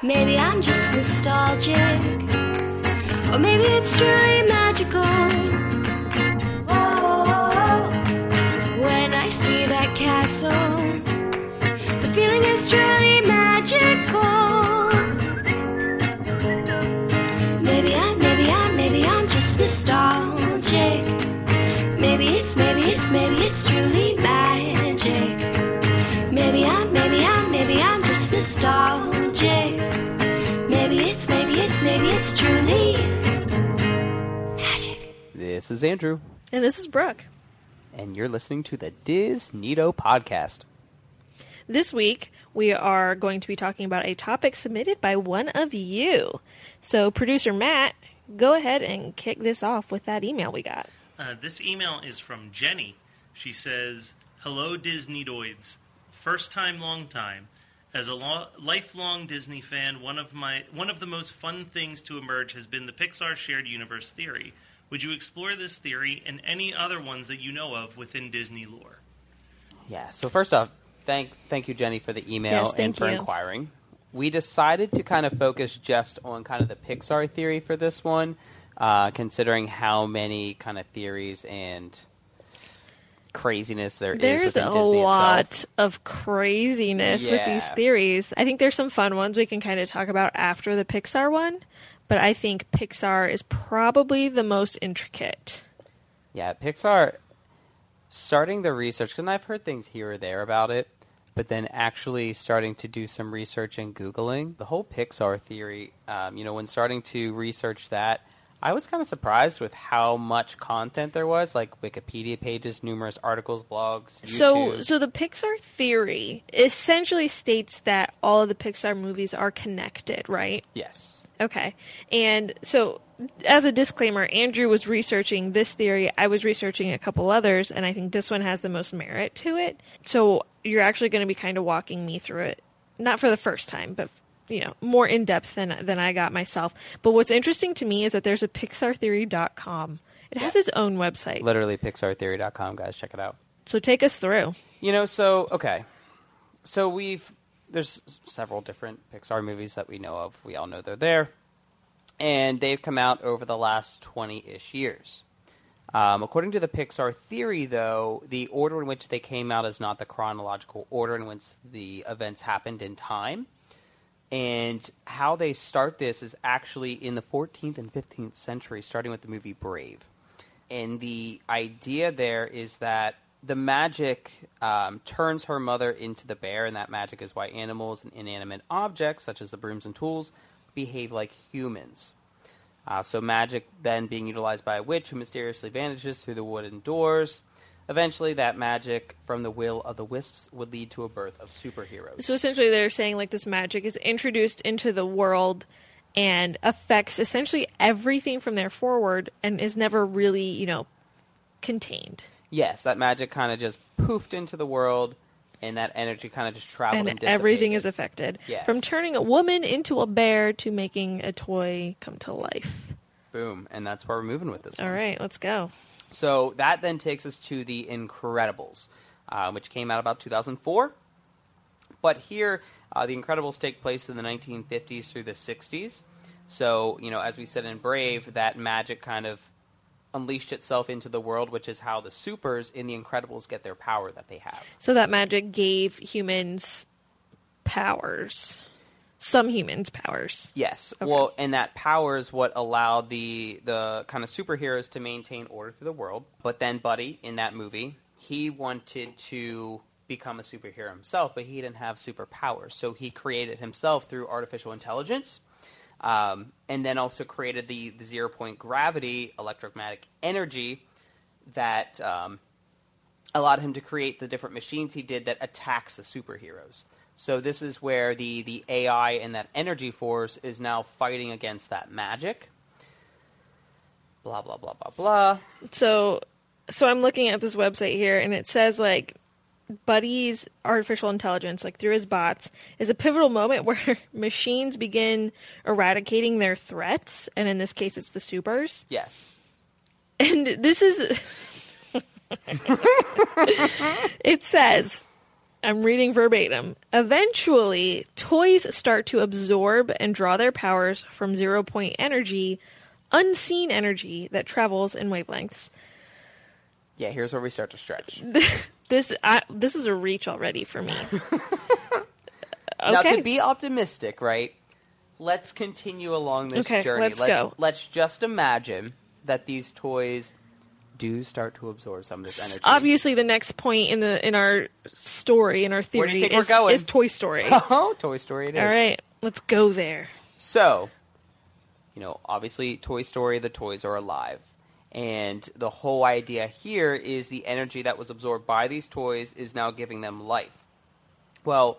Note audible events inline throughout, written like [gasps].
Maybe I'm just nostalgic, or maybe it's truly magical. Whoa, when I see that castle, the feeling is truly magical. Maybe I'm, maybe I'm, maybe I'm just nostalgic. Maybe it's, maybe it's, maybe it's truly This is Andrew, And this is Brooke. and you're listening to the Diz Nito podcast. This week, we are going to be talking about a topic submitted by one of you. So, producer Matt, go ahead and kick this off with that email we got. Uh, this email is from Jenny. She says, "Hello, Disneydoids. First time, long time. As a lo- lifelong Disney fan, one of my one of the most fun things to emerge has been the Pixar shared universe theory. Would you explore this theory and any other ones that you know of within Disney lore?" Yeah. So first off, thank thank you, Jenny, for the email Yes, and for you. inquiring. We decided to kind of focus just on kind of the Pixar theory for this one, uh, considering how many kind of theories and craziness there is There's within a Disney lot itself. of craziness with these theories. I think there's some fun ones we can kind of talk about after the Pixar one, but I think Pixar is probably the most intricate. Yeah, Pixar starting the research because I've heard things here or there about it, but then actually starting to do some research and googling the whole Pixar theory. Um, you know, when starting to research that, I was kind of surprised with how much content there was, like Wikipedia pages, numerous articles, blogs. So, so the Pixar theory essentially states that all of the Pixar movies are connected, right? yes, Okay. And so, as a disclaimer, Andrew was researching this theory. I was researching a couple others, and I think this one has the most merit to it. So, you're actually going to be kind of walking me through it, not for the first time, but you know, more in depth than than I got myself. But what's interesting to me is that there's a PixarTheory.com. It has its own website. literally PixarTheory.com, guys, check it out. So take us through. You know, so okay, so we've there's several different Pixar movies that we know of. We all know they're there, and they've come out over the last twenty-ish years. Um, according to the Pixar theory, though, the order in which they came out is not the chronological order in which the events happened in time. And how they start this is actually in the 14th and 15th century, starting with the movie Brave. And the idea there is that the magic um, turns her mother into the bear, and that magic is why animals and inanimate objects, such as the brooms and tools, behave like humans. Uh, so magic then being utilized by a witch who mysteriously vanishes through the wooden doors. Eventually, that magic from the will of the wisps would lead to a birth of superheroes. So essentially, they're saying like this magic is introduced into the world and affects essentially everything from there forward, and is never really, you know, contained. Yes, that magic kind of just poofed into the world, and that energy kind of just traveled and, and everything is affected. Yes. From turning a woman into a bear to making a toy come to life. Boom, and that's where we're moving with this. All one. right, let's go. So that then takes us to The Incredibles, uh, which came out about 2004. But here, uh, The Incredibles take place in the 1950s through the 60s. So, you know, as we said in Brave, that magic kind of unleashed itself into the world, which is how the supers in The Incredibles get their power that they have. So that magic gave humans powers. some humans' powers. Yes. Well, and that power is what allowed the the kind of superheroes to maintain order through the world. But then Buddy in that movie, he wanted to become a superhero himself, but he didn't have superpowers. So he created himself through artificial intelligence. Um, and then also created the, the zero point gravity electromagnetic energy that um, allowed him to create the different machines he did that attacks the superheroes. So this is where the, the AI and that energy force is now fighting against that magic. Blah blah blah blah blah. So, so I'm looking at this website here, and it says like Buddy's artificial intelligence, like through his bots, is a pivotal moment where [laughs] machines begin eradicating their threats, and in this case, it's the supers. Yes. And this is. [laughs] it says, I'm reading verbatim. Eventually, toys start to absorb and draw their powers from zero point energy, unseen energy that travels in wavelengths. Yeah, here's where we start to stretch. [laughs] This I, this is a reach already for me. [laughs] Now to be optimistic, right? Let's continue along this Okay, journey. let's let's go. let's just imagine that these toys do start to absorb some of this energy. Obviously, the next point in the in our story in our theory Where do you think we're is, is Toy Story. [laughs] Oh, Toy Story it is. All right, let's go there. So, you know, obviously, Toy Story, the toys are alive. And the whole idea here is the energy that was absorbed by these toys is now giving them life. Well,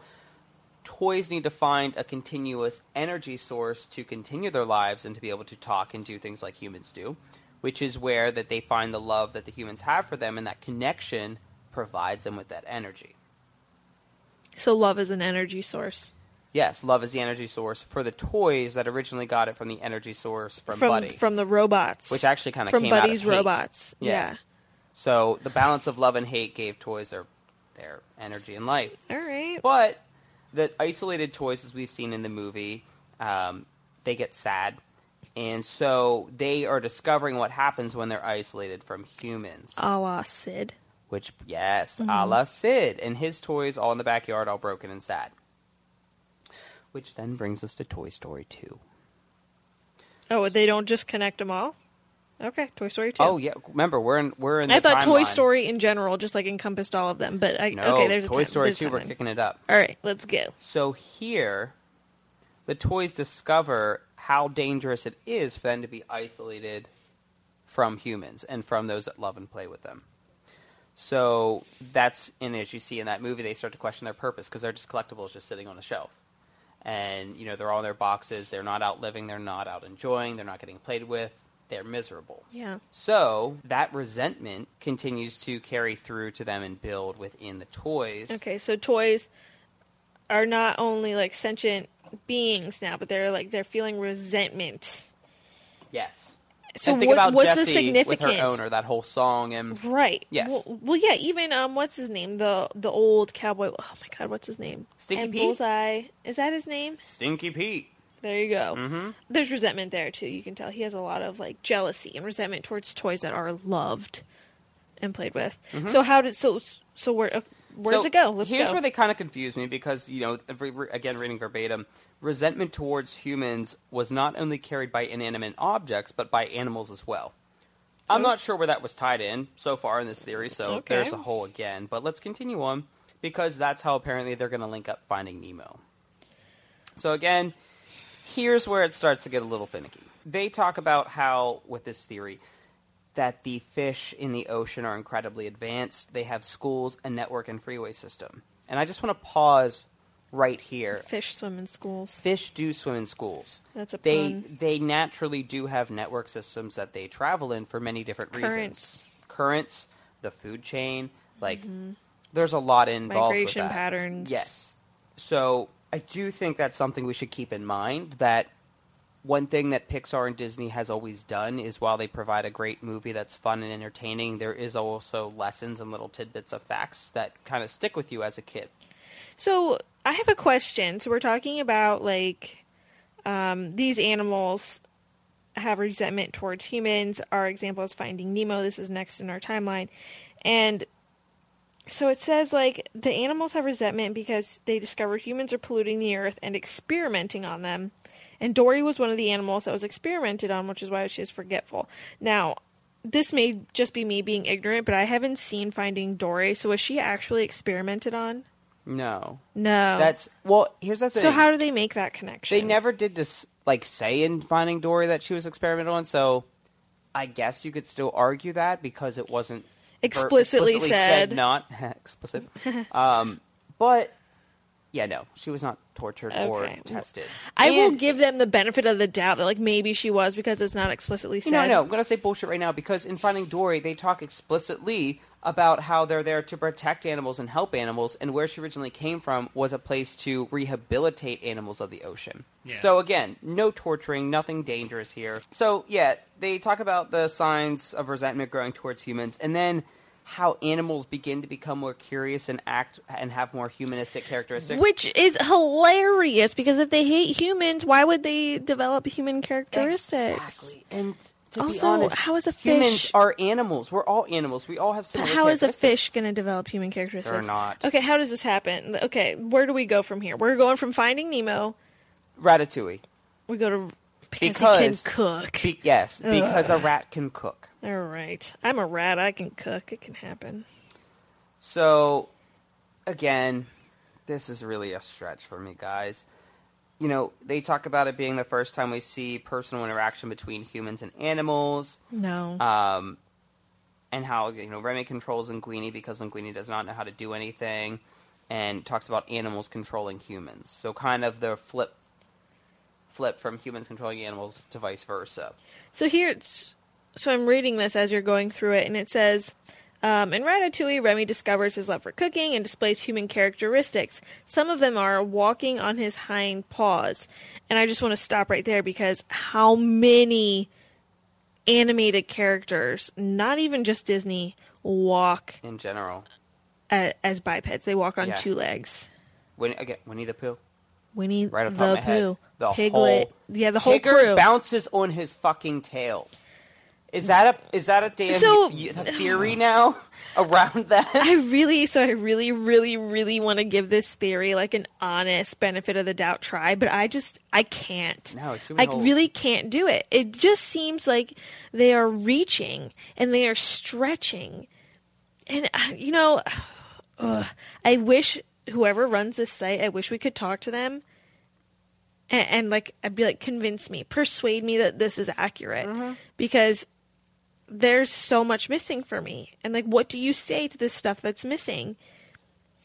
toys need to find a continuous energy source to continue their lives and to be able to talk and do things like humans do, which is where that they find the love that the humans have for them and that connection provides them with that energy. So, love is an energy source Yes, love is the energy source for the toys that originally got it from the energy source from, from Buddy. from the robots, Which actually kinda from came out of Buddy's hate. robots. Yeah. yeah. So the balance of love and hate gave toys their their energy and life. All right. But the isolated toys, as we've seen in the movie, um, they get sad, and so they are discovering what happens when they're isolated from humans. A la Sid. Which, yes, Mm-hmm. a la Sid, and his toys all in the backyard, all broken and sad. Which then brings us to Toy Story Two. Oh, they don't just connect them all. Okay, Toy Story two. Oh yeah, remember we're in we're in. I thought Toy. Story in general just like encompassed all of them, but I No, okay. There's a Toy time- Story there's a Two. We're kicking it up. All right, let's go. So here, the toys discover how dangerous it is for them to be isolated from humans and from those that love and play with them. So that's, and as you see in that movie, they start to question their purpose because they're just collectibles just sitting on a shelf. And, you know, they're all in their boxes. They're not out living. They're not out enjoying. They're not getting played with. They're miserable. Yeah. So that resentment continues to carry through to them and build within the toys. Okay, so toys are not only like sentient beings now, but they're like they're feeling resentment. Yes. So and think what- about what's the Jessie with her significance? owner, that whole song, and Right. Yes. Well, well, yeah. Even um, what's his name? The the old cowboy. Oh my god, what's his name? Stinky and Pete? Bullseye. Is that his name? Stinky Pete. There you go. Mm-hmm. There's resentment there too. You can tell he has a lot of like jealousy and resentment towards toys that are loved and played with. So how did so so where uh, where does Mm-hmm. It go? Let's here's go. where they kind of confuse me because you know, if we- re- again, reading verbatim, resentment towards humans was not only carried by inanimate objects but by animals as well. I'm not sure where that was tied in so far in this theory, so Okay. there's a hole again. But let's continue on because that's how apparently they're going to link up Finding Nemo. So again, here's where it starts to get a little finicky. They talk about how, with this theory, that the fish in the ocean are incredibly advanced. They have schools, a network, and freeway system. And I just want to pause right here. Fish swim in schools. Fish do swim in schools. That's a they pun. they naturally do have network systems that they travel in for many different reasons. Currents. Currents, the food chain, mm-hmm. like there's a lot involved with Migration patterns. Yes. So I do think that's something we should keep in mind that one thing that Pixar and Disney has always done is while they provide a great movie that's fun and entertaining, there is also lessons and little tidbits of facts that kind of stick with you as a kid. So I have a question. So we're talking about like um, these animals have resentment towards humans. Our example is Finding Nemo. This is next in our timeline, and So it says like the animals have resentment because they discover humans are polluting the earth and experimenting on them. And Dory was one of the animals that was experimented on, which is why she is forgetful. Now, this may just be me being ignorant, but I haven't seen Finding Dory. So was she actually experimented on? No, No. that's well. Here's the thing. so how do they make that connection? they never did this like say in Finding Dory that she was experimental on. So I guess you could still argue that because it wasn't ver- Explicitly said. not [laughs] explicit. um, but yeah, no, she was not tortured or tested. I will And- give them the benefit of the doubt that like maybe she was because it's not explicitly said. No, no, I'm gonna say bullshit right now because in Finding Dory they talk explicitly about how they're there to protect animals and help animals, and where she originally came from was a place to rehabilitate animals of the ocean. Yeah. So again, no torturing, nothing dangerous here. So yeah, they talk about the signs of resentment growing towards humans, and then how animals begin to become more curious and act and have more humanistic characteristics. Which is hilarious because if they hate humans, why would they develop human characteristics? Exactly. And to be Also, honest, how is a fish? humans fish- are animals. We're all animals. We all have similar How is a characteristics. fish going to develop human characteristics? They're not. Okay, how does this happen? Okay, where do we go from here? We're going from Finding Nemo. Ratatouille. We go to because, Because he can cook. Be- yes, because a rat can cook. All right, I'm a rat. I can cook. It can happen. So, again, this is really a stretch for me, guys. You know, they talk about it being the first time we see personal interaction between humans and animals, No. um, and how you know Remy controls Linguini because Linguini does not know how to do anything, and talks about animals controlling humans. So, kind of the flip, flip from humans controlling animals to vice versa. So here, it's, so I'm reading this as you're going through it, and it says, um, in Ratatouille, Remy discovers his love for cooking and displays human characteristics. Some of them are walking on his hind paws, and I just want to stop right there because how many animated characters, not even just Disney, walk In general, a, as bipeds? They walk on Yeah. two legs. Winnie, again, Winnie the Pooh. Winnie Right off the the top of my head, Pooh, the Piglet, whole yeah, the whole Tigger crew. bounces on his fucking tail. Is that a is that a damn So- y- y- theory now [laughs] around that? I really, so I really, really, really want to give this theory like an honest benefit of the doubt try, but I just, I can't. No, it's too many I holes. really can't do it. It just seems like they are reaching and they are stretching. And, uh, you know, [sighs] ugh, I wish whoever runs this site, I wish we could talk to them. And, and like, I'd be like, convince me, persuade me that this is accurate. Mm-hmm. Because there's so much missing for me. And like, what do you say to this stuff that's missing?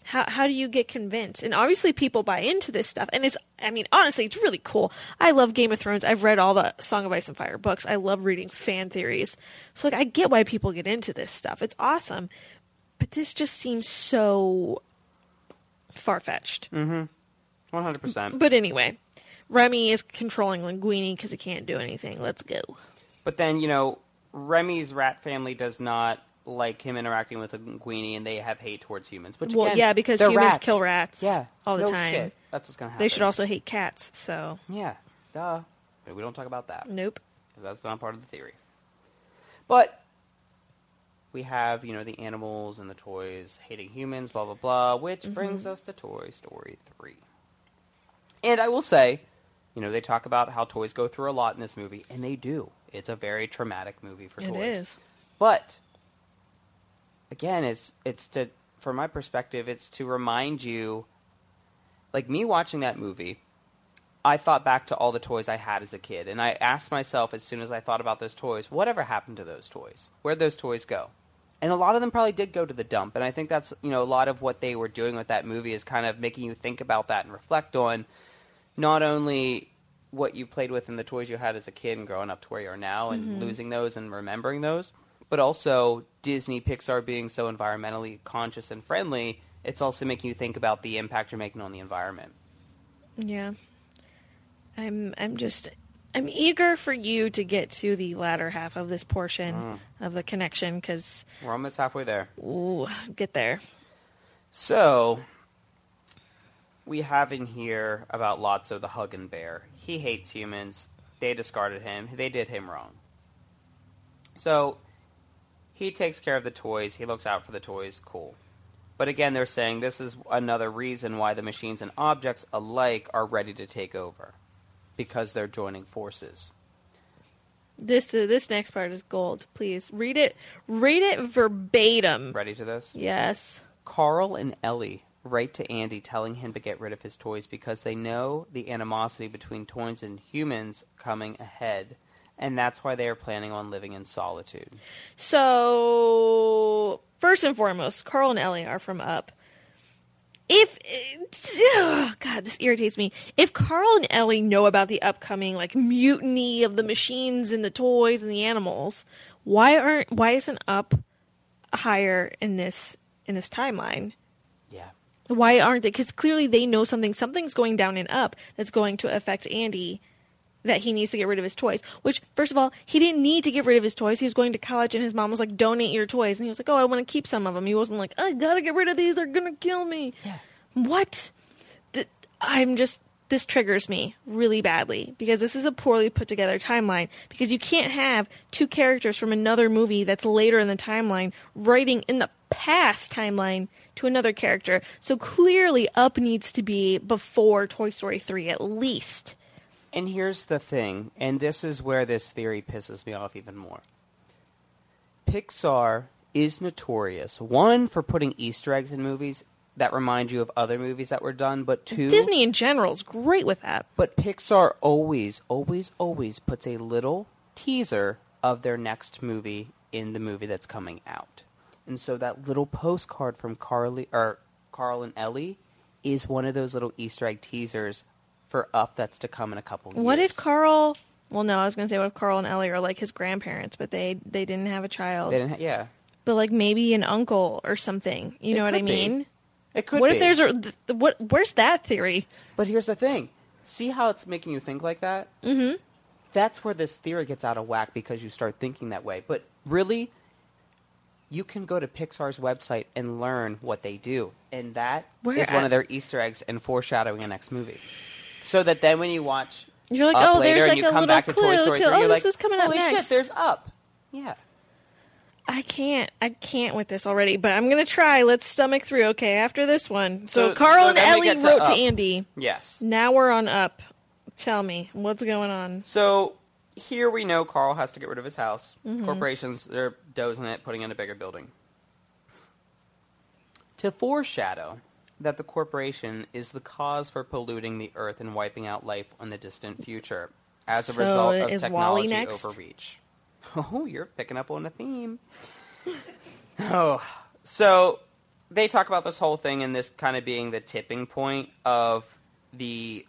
How how do you get convinced? And obviously, people buy into this stuff. And it's, I mean, honestly, it's really cool. I love Game of Thrones. I've read all the Song of Ice and Fire books. I love reading fan theories. So like, I get why people get into this stuff. It's awesome. But this just seems so far fetched. Mm-hmm. One hundred percent. But anyway, Remy is controlling Linguini because he can't do anything. Let's go. But then you know, Remy's rat family does not like him interacting with a Linguini, and they have hate towards humans. Which Well, again, yeah, because humans rats. kill rats Yeah, all the no time. shit. That's what's gonna happen. They should also hate cats. So Yeah, duh. But we don't talk about that. Nope. That's not part of the theory. But we have, you know, the animals and the toys hating humans, blah blah blah, which Mm-hmm. brings us to Toy Story three. And I will say, you know, they talk about how toys go through a lot in this movie, and they do. It's a very traumatic movie for It toys. is. But again, it's it's to from my perspective, it's to remind you like me watching that movie, I thought back to all the toys I had as a kid, and I asked myself as soon as I thought about those toys, whatever happened to those toys? Where'd those toys go? And a lot of them probably did go to the dump, and I think that's you know a lot of what they were doing with that movie is kind of making you think about that and reflect on not only what you played with and the toys you had as a kid and growing up to where you are now and losing those and remembering those, but also Disney, Pixar being so environmentally conscious and friendly, it's also making you think about the impact you're making on the environment. Yeah. I'm I'm just I'm eager for you to get to the latter half of this portion Mm. of the connection because We're almost halfway there. ooh, get there. So, we have in here about Lotso the Huggin' Bear. He hates humans. They discarded him. They did him wrong. So, he takes care of the toys. He looks out for the toys. Cool. But again, they're saying this is another reason why the machines and objects alike are ready to take over because they're joining forces. This uh, this next part is gold. Please read it. Read it verbatim. Ready to this? Yes. Carl and Ellie write to Andy telling him to get rid of his toys because they know the animosity between toys and humans coming ahead, and that's why they are planning on living in solitude. So first and foremost, Carl and Ellie are from Up. If oh God, this irritates me. If Carl and Ellie know about the upcoming like mutiny of the machines and the toys and the animals, why aren't why isn't Up higher in this in this timeline? Why aren't they? Because clearly they know something. Something's going down and up that's going to affect Andy. That he needs to get rid of his toys. Which, first of all, he didn't need to get rid of his toys. He was going to college, and his mom was like, "Donate your toys," and he was like, "Oh, I want to keep some of them." He wasn't like, "I gotta get rid of these. They're gonna kill me." Yeah. What? Th- I'm just. This triggers me really badly because this is a poorly put together timeline. Because you can't have two characters from another movie that's later in the timeline writing in the past timeline to another character. So clearly, Up needs to be before Toy Story 3 at least. And here's the thing, and this is where this theory pisses me off even more. Pixar is notorious, one, for putting Easter eggs in movies that remind you of other movies that were done, but two, Disney in general is great with that. but Pixar always, always, always puts a little teaser of their next movie in the movie that's coming out. And so that little postcard from Carly or Carl and Ellie is one of those little Easter egg teasers for Up that's to come in a couple years. What if Carl? Well, no, I was gonna say what if Carl and Ellie are like his grandparents, but they they didn't have a child. They didn't ha- yeah. but like maybe an uncle or something. You It know what I could be. mean? It could be. what be. if there's a th- what? Where's that theory? But here's the thing. See how it's making you think like that? Mm-hmm. That's where this theory gets out of whack because you start thinking that way. But really, you can go to Pixar's website and learn what they do. And that is Where one of their Easter eggs and foreshadowing a next movie. So that then when you watch You're like, Up oh, later there's and like you a come little back to clue Toy Story to, 3, oh, you're this like, was coming holy up next. shit, there's Up. Yeah. I can't. I can't with this already, but I'm gonna try. Let's stomach through. Okay, after this one. So, So- Carl so and then we Ellie get to wrote to Up. Andy. Yes. Now we're on up. Tell me what's going on. So here we know Carl has to get rid of his house. Mm-hmm. Corporations, they're dozing it, putting in a bigger building. To foreshadow that the corporation is the cause for polluting the earth and wiping out life in the distant future as a So result of technology overreach. [laughs] Oh, you're picking up on a theme. [laughs] oh, so they talk about this whole thing and this kind of being the tipping point of the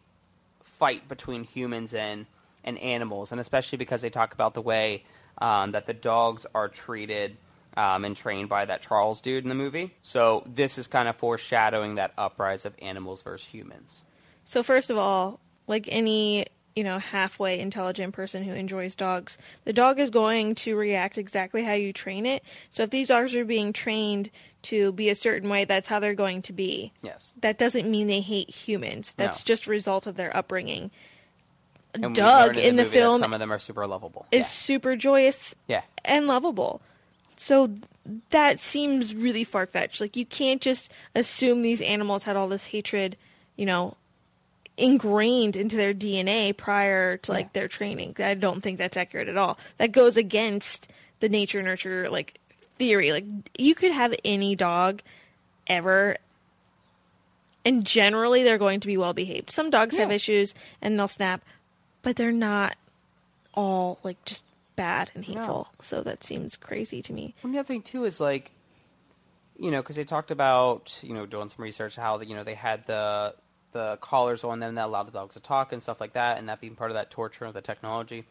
fight between humans and and animals, and especially because they talk about the way um, that the dogs are treated um, and trained by that Charles dude in the movie. So this is kind of foreshadowing that uprise of animals versus humans. So first of all, like any you know halfway intelligent person who enjoys dogs, the dog is going to react exactly how you train it. So if these dogs are being trained to be a certain way, that's how they're going to be. Yes. That doesn't mean they hate humans. That's No. just a result of their upbringing. And Dug learn in the, that film some of them are super lovable. is super joyous yeah. and lovable. So that seems really far fetched. Like you can't just assume these animals had all this hatred, you know, ingrained into their DNA prior to like Yeah. their training. I don't think that's accurate at all. That goes against the nature nurture like theory. Like you could have any dog ever and generally they're going to be well behaved. Some dogs have issues and they'll snap, but they're not all like just bad and hateful. So that seems crazy to me. Well, the other thing too is like, you know, because they talked about you know doing some research how you know they had the the collars on them that allowed the dogs to talk and stuff like that, and that being part of that torture of the technology.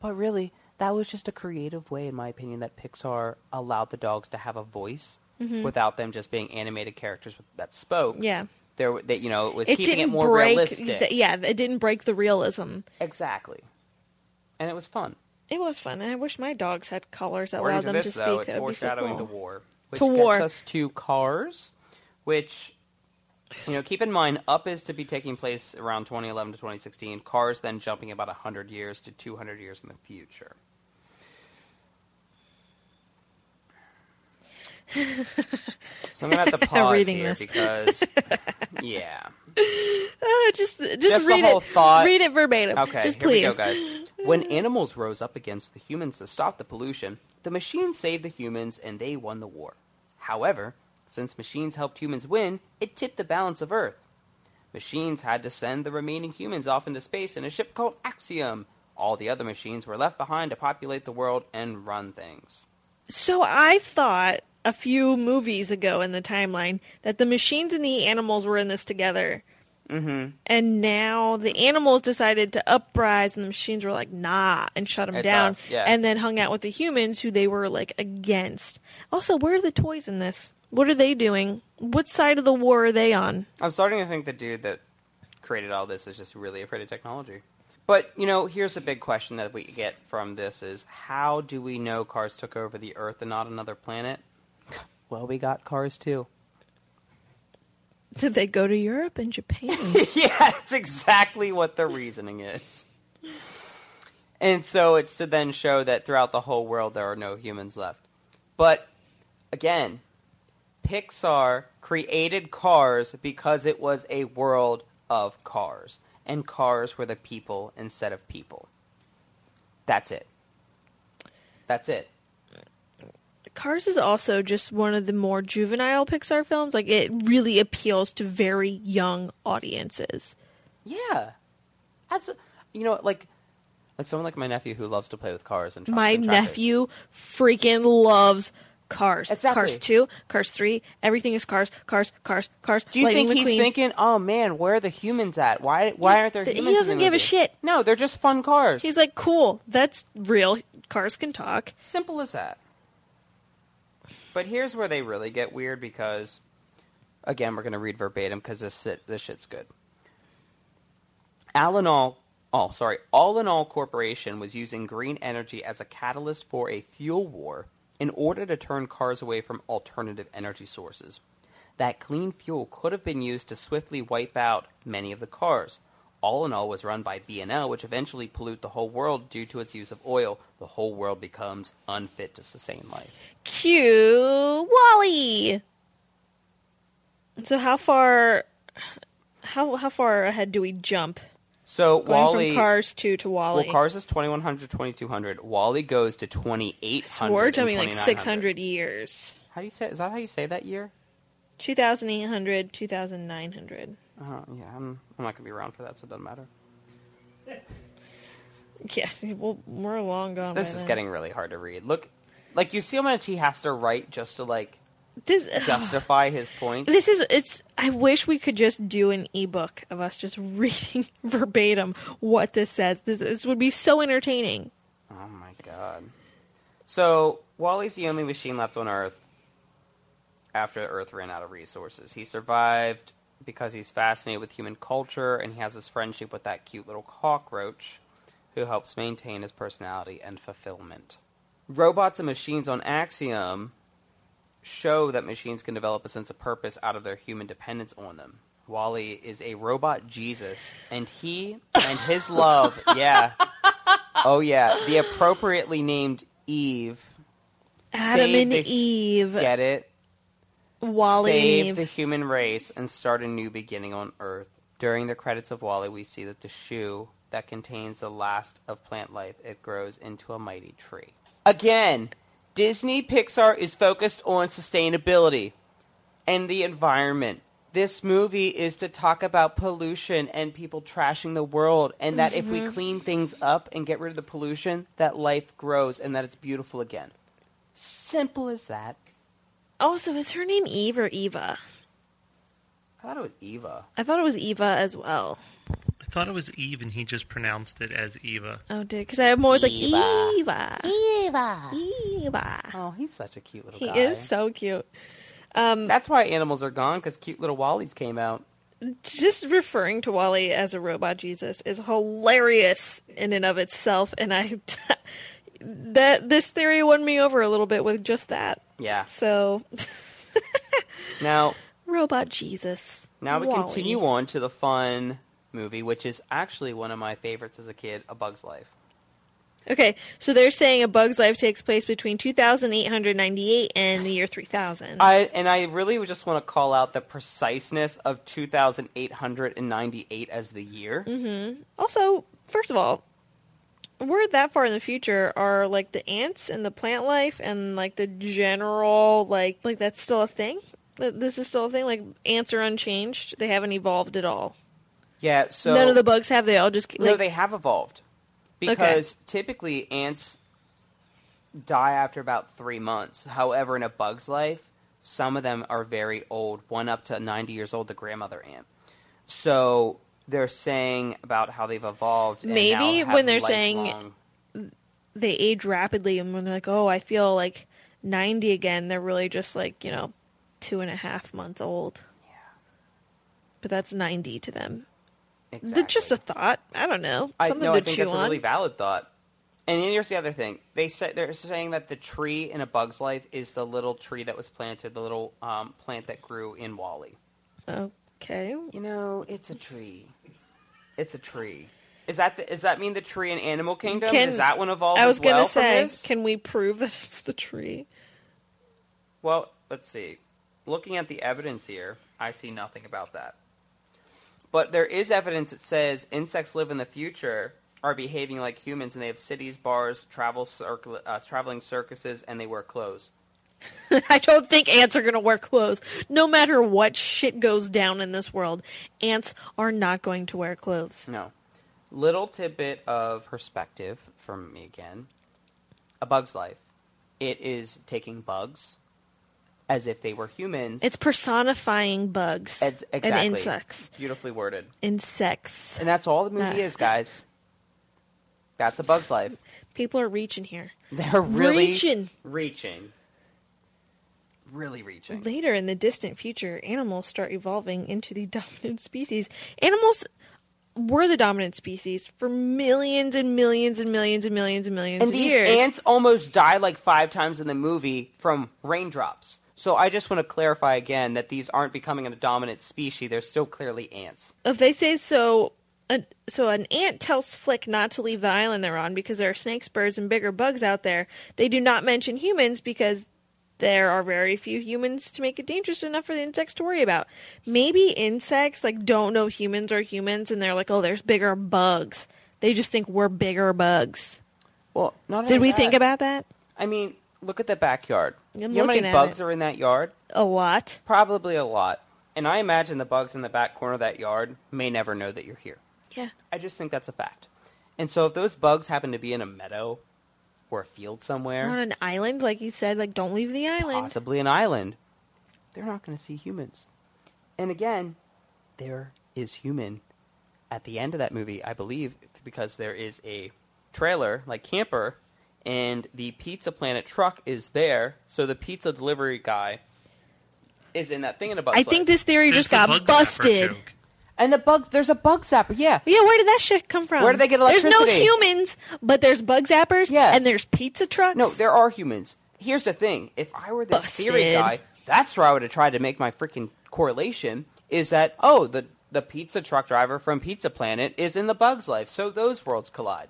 But really, that was just a creative way, in my opinion, that Pixar allowed the dogs to have a voice without them just being animated characters that spoke. Mm-hmm. Yeah. There, that you know, it was It keeping it more break realistic. the- yeah, it didn't break the realism. Exactly, and it was fun. It was fun, and I wish my dogs had collars that allowed them this, to speak. though, it's That would be so cool. to war, which To gets war. us to Cars, which you know, keep in mind, Up is to be taking place around 2011 to 2016. Cars then jumping about 100 years to 200 years in the future. [laughs] So I'm gonna have to [laughs] pause here this. because, [laughs] yeah. Uh, just, just, Just read whole it. thought- Read it verbatim. Okay, just here please. we go, guys. When animals rose up against the humans to stop the pollution, the machines saved the humans and they won the war. However, since machines helped humans win, it tipped the balance of Earth. Machines had to send the remaining humans off into space in a ship called Axiom. All the other machines were left behind to populate the world and run things. So I thought a few movies ago in the timeline that the machines and the animals were in this together. Mm-hmm. And now the animals decided to uprise, and the machines were like, "Nah," and shut them It's down. yeah. And then hung out with the humans, who they were like against. Also, where are the toys in this? What are they doing? What side of the war are they on? I'm starting to think the dude that created all this is just really afraid of technology. But, you know, here's a big question that we get from this is how do we know cars took over the Earth and not another planet? Well, we got cars too. Did they go to Europe and Japan? [laughs] yeah, that's exactly what the reasoning is. And so it's to then show that throughout the whole world there are no humans left. But again, Pixar created cars because it was a world of cars. And cars were the people instead of people. That's it. That's it. Cars is also just one of the more juvenile Pixar films. Like it really appeals to very young audiences. Yeah. Absolutely. You know, like like someone like my nephew who loves to play with cars and My and nephew freaking loves cars. Exactly. Cars 2, Cars 3, everything is cars, cars, cars, cars. Do you Lightning think he's McQueen. thinking, "Oh man, where are the humans at? Why why aren't there Th- he humans?" in doesn't give a shit. No, they're just fun cars. He's like, cool, that's real. Cars can talk. simple as that. But here's where they really get weird because, again, we're going to read verbatim because this this shit's good. All in all, oh sorry, Allinol Corporation was using green energy as a catalyst for a fuel war in order to turn cars away from alternative energy sources. That clean fuel could have been used to swiftly wipe out many of the cars. Allinol was run by B&L, which eventually pollute the whole world due to its use of oil. The whole world becomes unfit to sustain life. Cue WALL-E. So how far? How how far ahead do we jump? So Going WALL-E, from Cars 2 to WALL-E. well, Cars is 2100, 2200. WALL-E goes to 2800. so we're jumping like 600 years. How do you say? Is that how you say that year? 2800, 2900. Uh, yeah, I'm, I'm not gonna be around for that, so it doesn't matter. [laughs] Yeah, well, we're long gone. This is then. getting really hard to read. Look, like you see how much he has to write just to like this. justify his point. This is it's. I wish we could just do an ebook of us just [laughs] reading verbatim what this says. This this would be so entertaining. Oh my god. So WALL-E's the only machine left on Earth after Earth ran out of resources. He survived because he's fascinated with human culture and he has this friendship with that cute little cockroach who helps maintain his personality and fulfillment. Robots and machines on Axiom show that machines can develop a sense of purpose out of their human dependence on them. WALL-E is a robot Jesus, and he and his love, [laughs] yeah. Oh, yeah. The appropriately named Eve. Adam and the- Eve, Get it? WALL-E Save the human race and start a new beginning on Earth. During the credits of WALL-E, we see that the shoe that contains the last of plant life, it grows into a mighty tree. Again, Disney Pixar is focused on sustainability and the environment. This movie is to talk about pollution and people trashing the world, and that if we mm-hmm. clean things up and get rid of the pollution, that life grows and that it's beautiful again. Simple as that. Oh, also, is her name Eve or Eva? I thought it was Eva. I thought it was Eva as well. I thought it was Eve, and he just pronounced it as Eva. Oh, did because I'm always like Eva. Eva, Eva. Eva. Oh, he's such a cute little He guy. is so cute. Um, That's why animals are gone because cute little WALL-Es came out. Just referring to WALL-E as a robot Jesus is hilarious in and of itself, and I [laughs] that this theory won me over a little bit with just that. Yeah. So, [laughs] Now, robot Jesus. now we WALL-E. continue on to the fun movie, which is actually one of my favorites as a kid, A Bug's Life. Okay, so they're saying a bug's life takes place between 2,898 and the year 3000. I and I really just want to call out the preciseness of 2,898 as the year. Mm-hmm. Also, first of all, we're that far in the future. Are like the ants and the plant life and like the general like like that's still a thing. This is still a thing. Like ants are unchanged. They haven't evolved at all. Yeah, so None of the bugs have. They all just like, no, they have evolved because typically ants die after about three months. However, in a bug's life, some of them are very old. One up to 90 years old, the grandmother ant. So they're saying about how they've evolved. and Maybe when they're saying- they age rapidly, and when they're like, "Oh, I feel like 90 again," they're really just like you know, two and a half months old. Yeah, but that's 90 to them. Exactly. That's just a thought. I don't know. I, Something no, to I think chew that's on. a really valid thought. And here's the other thing: they say they're saying that the tree in a bug's life is the little tree that was planted, the little um, plant that grew in WALL-E. Okay. You know, it's a tree. It's a tree. Is that the, does that mean the tree in Animal Kingdom? Can- Does that one evolve I was well gonna say, can we prove that it's the tree? Well, let's see. Looking at the evidence here, I see nothing about that. But there is evidence that says insects live in the future are behaving like humans, and they have cities, bars, travel circle, uh, traveling circuses, and they wear clothes. [laughs] I don't think ants are going to wear clothes. No matter what shit goes down in this world, ants are not going to wear clothes. No. Little tidbit of perspective from me again. A bug's life. It is taking bugs as if they were humans. It's personifying bugs It's- exactly. and insects. Beautifully worded. Insects. And that's all the movie Ah. is, guys. That's a bug's life. People are reaching here. [laughs] They're really Reaching. reaching. Really reaching. Later in the distant future, animals start evolving into the [laughs] dominant species. Animals were the dominant species for millions and millions and millions and millions and millions And of these years. ants almost die like five times in the movie from raindrops. So I just want to clarify again that these aren't becoming a dominant species. They're still clearly ants. if they say so so an ant tells Flik not to leave the island they're on because there are snakes birds and bigger bugs out there. They do not mention humans because there are very few humans to make it dangerous enough for the insects to worry about. Maybe insects like don't know humans are humans and they're like oh there's bigger bugs. They just think we're bigger bugs. Well, not did we that, think about that? I mean, look at the backyard. I'm you know how many bugs it. are in that yard? a lot Probably a lot. And I imagine the bugs in the back corner of that yard may never know that you're here. yeah I just think that's a fact. And so if those bugs happen to be in a meadow or a field somewhere, on an island like you said like don't leave the island possibly an island, they're not going to see humans. And again, there is human at the end of that movie, I believe, because there is a trailer, like camper, and the Pizza Planet truck is there. So the pizza delivery guy is in that thing in a bus. i think this theory There's just the got bug zapper busted joke. and the bug. There's a bug zapper. Yeah, Yeah, where did that shit come from? Where did they get electricity? There's no humans, but there's bug zappers. Yeah. and there's pizza trucks. No, there are humans. Here's the thing: if I were this theory Busted. guy, that's where I would have tried to make my freaking correlation. Is that oh the the pizza truck driver from Pizza Planet is in the Bug's life, so those worlds collide.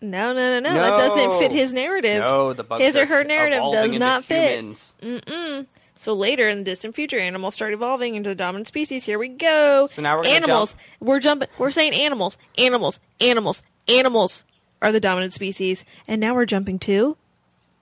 No, no, no, no. That doesn't fit his narrative. No, the bugs his or her narrative does not fit. humans. So later in the distant future, animals start evolving into the dominant species. Here we go. So now we're animals. jump- We're jumping. We're saying animals, animals, animals, animals are the dominant species, and now we're jumping to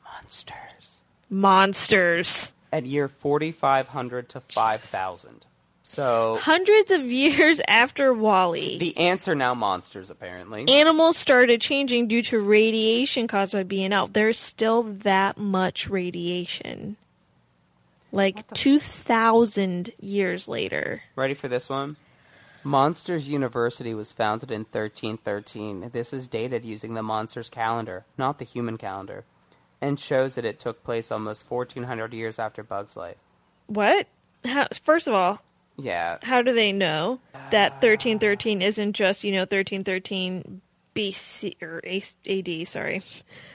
Monsters monsters. at year forty five hundred to five thousand. So Hundreds of years after WALL-E. the ants are now monsters, apparently. animals started changing due to radiation caused by being out. There's still that much radiation. Like 2,000 years later. Ready for this one? Monsters University was founded in 1313. This is dated using the Monsters calendar, not the human calendar, and shows that it took place almost 1400 years after Bug's life. What? How, first of all, Yeah, how do they know that 1313 isn't just, you know, 1313 BC or AD, sorry.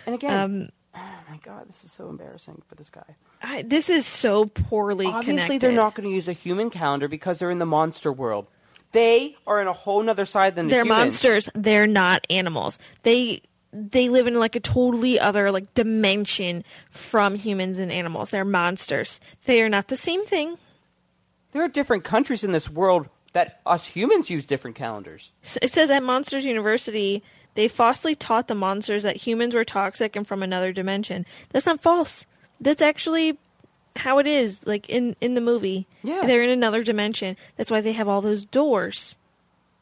and again, Um, oh my god, this is so embarrassing for this guy. I, this is so poorly Obviously, connected. they're not going to use a human calendar because they're in the monster world. They are in a whole nother side than the They're humans. monsters. They're not animals. They they live in like a totally other like dimension from humans and animals. They're monsters. They are not the same thing. There are different countries in this world that us humans use different calendars. It says at Monsters University, they falsely taught the monsters that humans were toxic and from another dimension. That's not false. That's actually how it is, like in in the movie. Yeah. they're in another dimension. That's why they have all those doors.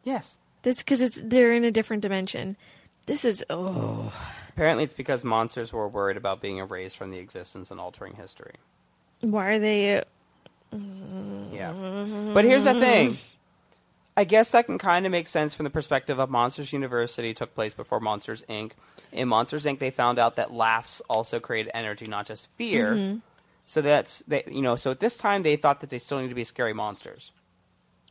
Yes. That's because it's they're in a different dimension. This is oh Apparently, it's because monsters were worried about being erased from the existence and altering history. why are they? Uh, Yeah. But here's the thing. I guess that can kind of make sense from the perspective of Monsters University took place before Monsters Inc. In Monsters Inc., they found out that laughs also created energy, not just fear. Mm-hmm. So that's they, you know. So at this time, they thought that they still need to be scary monsters.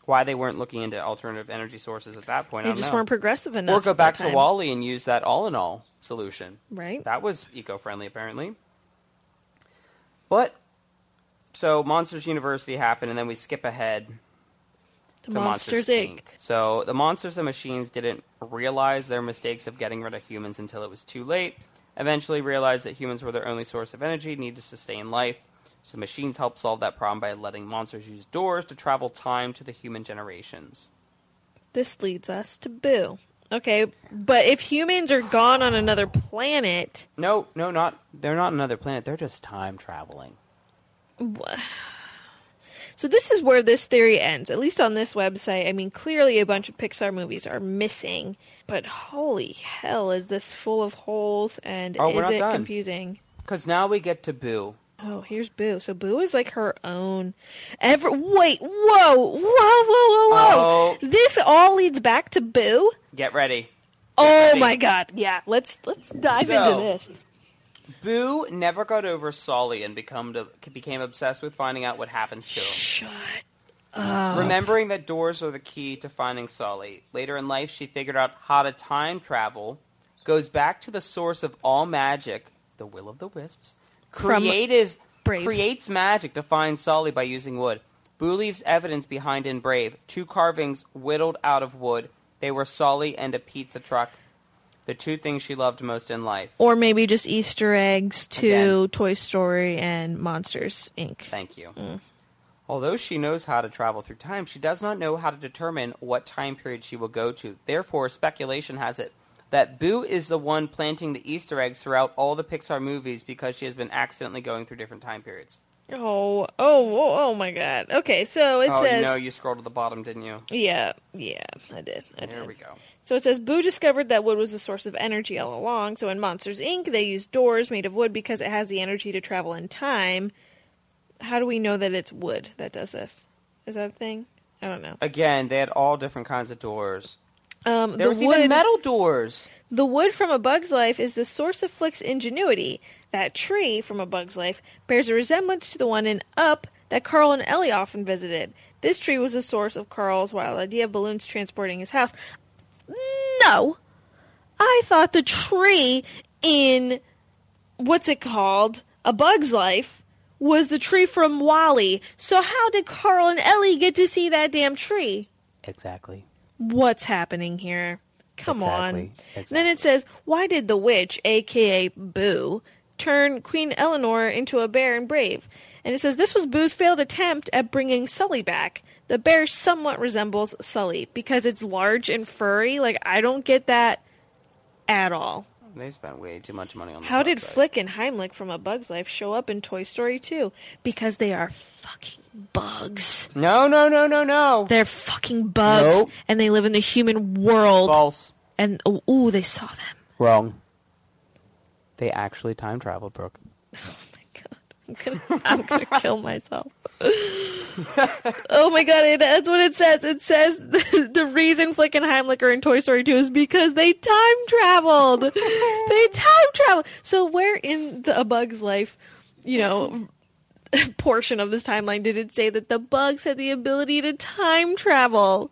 Why they weren't looking into alternative energy sources at that point, they I don't just know. weren't progressive enough. or go back to. WALL-E and use that Allinol solution. right? That was eco-friendly, apparently. But so Monsters University happened, and then we skip ahead To to Monsters, Monsters Inc. Inc. So the monsters and machines didn't realize their mistakes of getting rid of humans until it was too late. Eventually, realized that humans were their only source of energy, need to sustain life. So machines help solve that problem by letting monsters use doors to travel time to the human generations. This leads us to Boo. Okay, but if humans are gone on another planet, No, no, not they're not another planet. They're just time traveling. So this is where this theory ends. At least on this website. I mean, clearly a bunch of Pixar movies are missing, but holy hell, is this full of holes and Oh, we're is not it done. confusing? Because now we get to Boo. Oh, here's Boo. So Boo is like her own. Ever wait, whoa, whoa, whoa, whoa, whoa! Oh. This all leads back to Boo. Get ready. Oh ready. my god! Yeah, let's let's dive So- into this. Boo never got over Sully and become became obsessed with finding out what happens to him. Shut. Remembering that doors are the key to finding Sully. Later in life, she figured out how to time travel, goes back to the source of all magic, the will of the wisps, creates, creates magic to find Sully by using wood. Boo leaves evidence behind in Brave, two carvings whittled out of wood. They were Sully and a pizza truck, the two things she loved most in life. Or maybe just Easter eggs to Again. Toy Story and Monsters Inc. Thank you. Mm. Although she knows how to travel through time, she does not know how to determine what time period she will go to. Therefore, speculation has it that Boo is the one planting the Easter eggs throughout all the Pixar movies because she has been accidentally going through different time periods. Oh, oh, oh, oh my god. Okay, so it oh says. no, you scrolled to the bottom, didn't you? Yeah, yeah, I did. I There did. we go. So it says Boo discovered that wood was the source of energy all along. So in Monsters Inc., they use doors made of wood because it has the energy to travel in time. How do we know that it's wood that does this? Is that a thing? I don't know. Again, they had all different kinds of doors. Um, There the was wood, even metal doors. The wood from A Bug's Life is the source of Flik's ingenuity. That tree from A Bug's Life bears a resemblance to the one in Up that Carl and Ellie often visited. This tree was the source of Carl's wild idea of balloons transporting his house. No! I thought the tree in what's it called? A Bug's Life was the tree from WALL-E. So how did Carl and Ellie get to see that damn tree? Exactly. what's happening here? Come on. Exactly. Then it says, why did the witch, aka Boo, turn Queen Eleanor into a bear and brave? And it says this was Boo's failed attempt at bringing Sully back. The bear somewhat resembles Sully because it's large and furry. Like I don't get that at all. They spent way too much money on this How did website. Flik and Heimlich from A Bug's Life show up in Toy Story 2? Because they are fucking bugs. No, no, no, no, no. They're fucking bugs, Nope. and they live in the human world. False. And oh, ooh, they saw them. Wrong. They actually time traveled, Brooke. [laughs] I'm gonna, I'm gonna kill myself. oh my god, it, that's what it says. It says the, [laughs] the reason Flik and Heimlich are in Toy Story 2 is because they time traveled. they time traveled. So where in the A Bug's Life, you know, [laughs] portion of this timeline did it say that the bugs had the ability to time travel?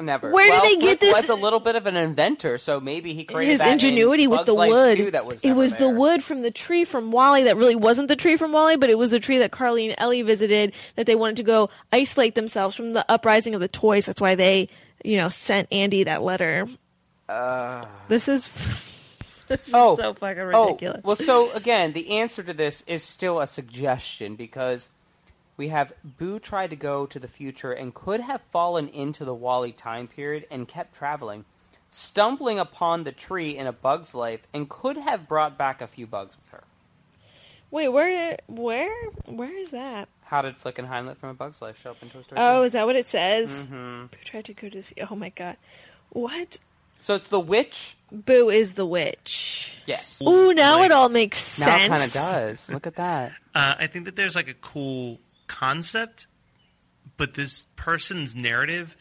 Never. Where did well, they get this- Was a little bit of an inventor, so maybe he created his that in ingenuity with Bugs the Life wood. 2 that was it was the wood from the tree from WALL-E that really wasn't the tree from WALL-E, but it was the tree that Carly and Ellie visited that they wanted to go isolate themselves from the uprising of the toys. That's why they, you know, sent Andy that letter. Uh. this is [laughs] This is Oh, so fucking Oh, ridiculous. well, so again, the answer to this is still a suggestion because we have Boo tried to go to the future and could have fallen into the WALL-E time period and kept traveling, stumbling upon the tree in a bug's life and could have brought back a few bugs with her. Wait, where, where, where is that? How did Flik and Heimlich from a bug's life show up in Toy Story? Oh, 2? is that what it says? Mm-hmm. Boo tried to go to the. fu- Oh my god, what? So it's the witch. Boo is the witch. Yes. Ooh, now Like- it all makes sense. Now sense. it kind of does. Look at that. Uh, I think that there's like a cool concept, but this person's narrative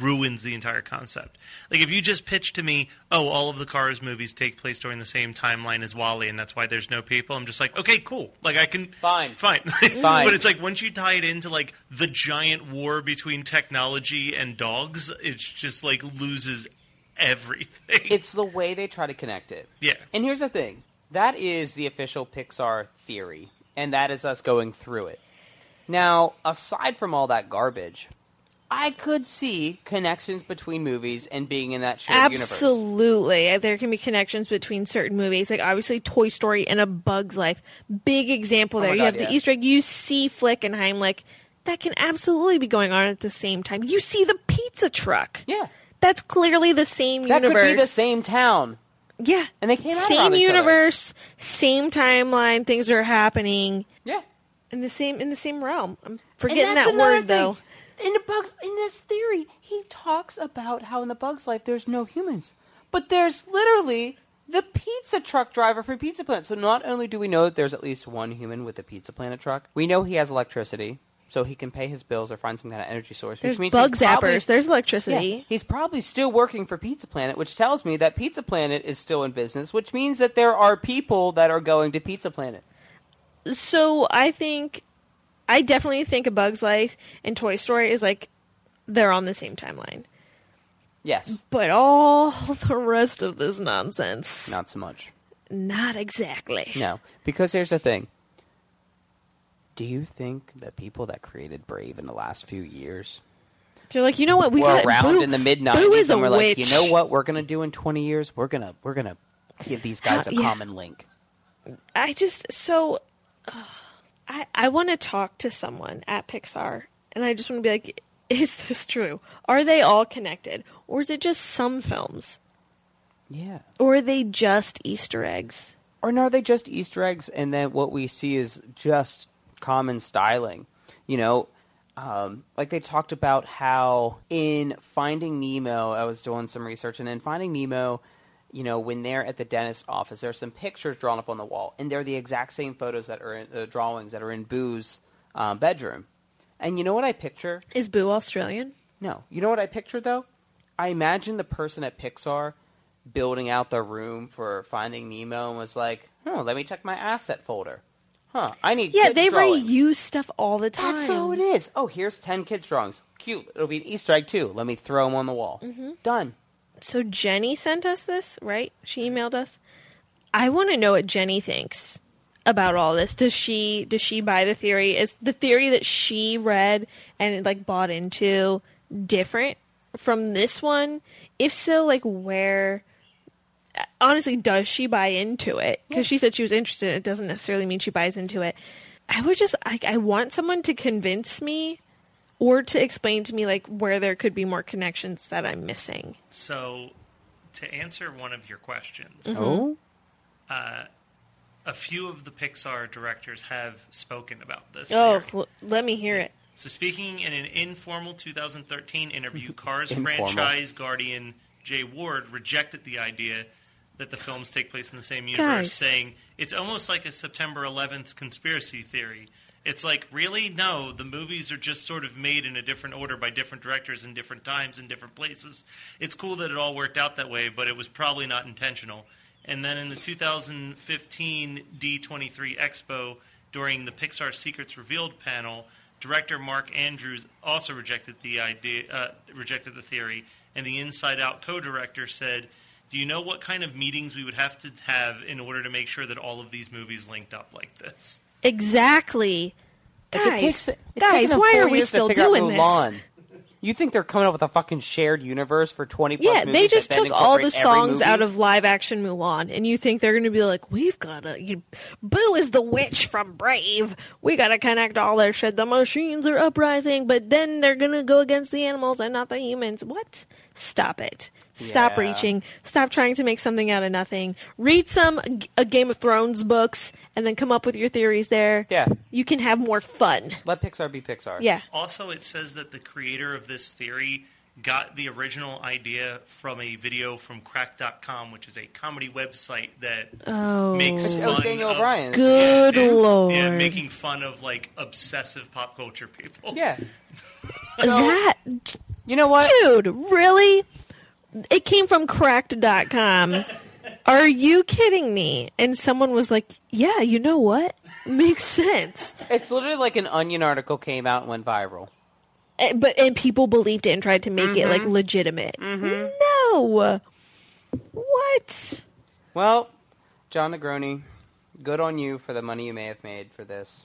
ruins the entire concept. Like if you just pitch to me, oh, all of the Cars movies take place during the same timeline as WALL-E, and that's why there's no people. I'm just like, okay, cool. Like I can Fine. [laughs] fine, Fine. [laughs] But it's like once you tie it into like the giant war between technology and dogs, it's just like loses everything. It's the way they try to connect it. yeah. And here's the thing that is the official Pixar theory, and that is us going through it. Now, aside from all that garbage, I could see connections between movies and being in that shared universe. Absolutely. Uh, there can be connections between certain movies. Like, obviously, Toy Story and A Bug's Life. Big example Oh there. you have yeah. the Easter egg. You see Flik and Heimlich. That can absolutely be going on at the same time. You see the pizza truck. Yeah. That's clearly the same That universe. could be the same town. Yeah. And they came out Same each other. universe, same timeline, things are happening. In the same in the same realm. I'm forgetting that word though. In the bugs in this theory, he talks about how in the bug's life there's no humans. But there's literally the pizza truck driver for Pizza Planet. So not only do we know that there's at least one human with a Pizza Planet truck, we know he has electricity, so he can pay his bills or find some kind of energy source. There's which means bug he's probably- zappers. There's Yeah, electricity. he's probably still working for Pizza Planet, which tells me that Pizza Planet is still in business, which means that there are people that are going to Pizza Planet. So I think I definitely think A Bug's Life and Toy Story is like they're on the same timeline. Yes, But all the rest of this nonsense, not so much. not exactly. No, because here's the thing. Do you think the people that created Brave in the last few years They're like, you know what? We were got around Boo- in the mid Boo '90s is a and were like, you know what? We're gonna do in 20 years. We're gonna we're gonna give these guys How- [gasps] a yeah. common link. I just so [sighs] I I want to talk to someone at Pixar, and I just want to be like, [laughs] is this true? Are they all connected, or is it just some films, Yeah. or are they just Easter eggs? Or are they just Easter eggs, and then what we see is just common styling? You know, um, like they talked about how in Finding Nemo, I was doing some research, and in Finding Nemo, you know, when they're at the dentist office, there's some pictures drawn up on the wall, and they're the exact same photos that are in uh, drawings that are in Boo's um, bedroom. And you know what I picture? Is Boo Australian? No. You know what I picture though? I imagine the person at Pixar building out the room for Finding Nemo and was like, "Huh, let me check my asset folder. Huh, I need Yeah, they drawings. reuse stuff all the time. That's all it is. Oh, here's ten kids drawings. Cute. It'll be an Easter egg too. Let me throw them on the wall. Mm-hmm. Done. So Jenny sent us this, right? She emailed us. I want to know what Jenny thinks about all this. Does she does she buy the theory? Is the theory that she read and like bought into different from this one? If so, like where honestly does she buy into it? Cuz she said she was interested. It doesn't necessarily mean she buys into it. I would just I, I want someone to convince me or to explain to me like where there could be more connections that I'm missing. So, to answer one of your questions, Mm-hmm. Oh, a few of the Pixar directors have spoken about this. Oh, l- let me hear it. So, speaking in an informal 2013 interview, [laughs] Cars franchise guardian Jay Ward rejected the idea that the films take place in the same universe, Guys. saying it's almost like a September 11th conspiracy theory. It's like, really? No, the movies are just sort of made in a different order by different directors in different times in different places. It's cool that it all worked out that way, but it was probably not intentional. And then in the 2015 D23 Expo, during the Pixar Secrets Revealed panel, director Mark Andrews also rejected the idea, uh, rejected the theory, and the Inside Out co-director said, "Do you know what kind of meetings we would have to have in order to make sure that all of these movies linked up like this?" Exactly. Like, it Guys, takes- it's guys, why are we still doing this? You think they're coming up with a fucking shared universe for twenty plus Yeah, they just took all the songs out of live action Mulan, and you think they're going to be like, "We've got to, you, Boo is the witch from Brave. We got to connect all their shit. The machines are uprising, but then they're going to go against the animals and not the humans. What? Stop it! Stop Yeah. reaching. Stop trying to make something out of nothing. Read some G- a Game of Thrones books, and then come up with your theories there. Yeah. you can have more fun. Let Pixar be Pixar. Yeah, Also, it says that the creator of this theory got the original idea from a video from Cracked.com, which is a comedy website that Oh. makes It fun was Daniel of, O'Brien. Good yeah, lord. Yeah, making fun of like obsessive pop culture people. Yeah. [laughs] that You know what? Dude, really? It came from cracked.com. Are you kidding me? And someone was like, yeah, you know what? Makes sense. It's literally like an Onion article came out and went viral. And, but and people believed it and tried to make it like mm-hmm. legitimate. Mm-hmm. No. What? Well, Jon Negroni, good on you for the money you may have made for this.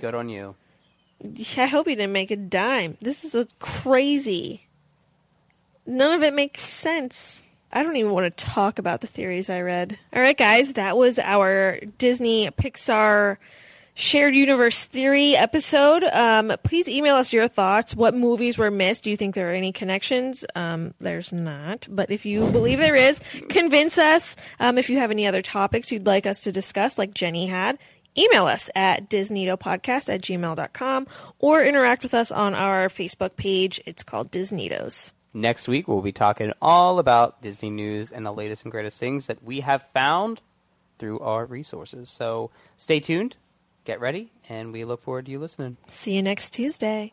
Good on you. I hope he didn't make a dime. This is a crazy. None of it makes sense. I don't even want to talk about the theories I read. All right, guys, that was our Disney Pixar shared universe theory episode. Um, please email us your thoughts. What movies were missed? Do you think there are any connections? Um, there's not, but if you believe there is, convince us. Um, if you have any other topics you'd like us to discuss, like Jenny had, email us at disneytopodcast at gmail.com or interact with us on our Facebook page. It's called Disneytos. Next week, we'll be talking all about Disney news and the latest and greatest things that we have found through our resources. So stay tuned, get ready, and we look forward to you listening. See you next Tuesday.